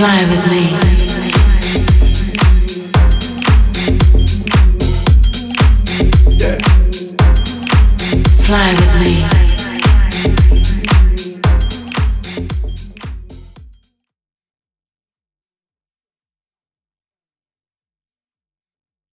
Fly with me. Fly with me.